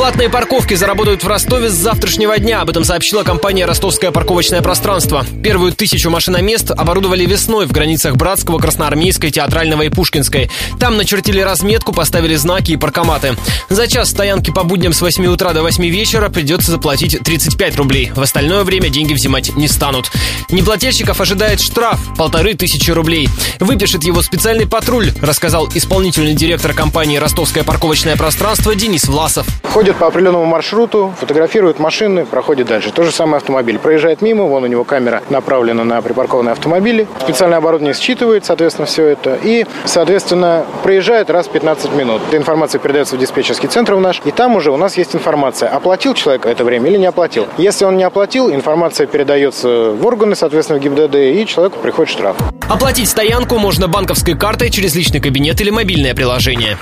Платные парковки заработают в Ростове с завтрашнего дня. Об этом сообщила компания «Ростовское парковочное пространство». Первую тысячу машиномест оборудовали весной в границах Братского, Красноармейской, Театрального и Пушкинской. Там начертили разметку, поставили знаки и паркоматы. За час стоянки по будням с 8 утра до 8 вечера придется заплатить 35 рублей. В остальное время деньги взимать не станут. Неплательщиков ожидает штраф – полторы тысячи рублей. Выпишет его специальный патруль, рассказал исполнительный директор компании «Ростовское парковочное пространство» Денис Власов. Ходит по определенному маршруту, фотографирует машины, проходит дальше. То же самое автомобиль. Проезжает мимо, вон у него камера направлена на припаркованные автомобили. Специальное оборудование считывает, соответственно, все это. И, соответственно, проезжает раз в 15 минут. Эта информация передается в диспетчерский центр в наш. И там уже у нас есть информация, оплатил человек это время или не оплатил. Если он не оплатил, информация передается в органы, соответственно, в ГИБДД, и человеку приходит штраф. Оплатить стоянку можно банковской картой через личный кабинет или мобильное приложение.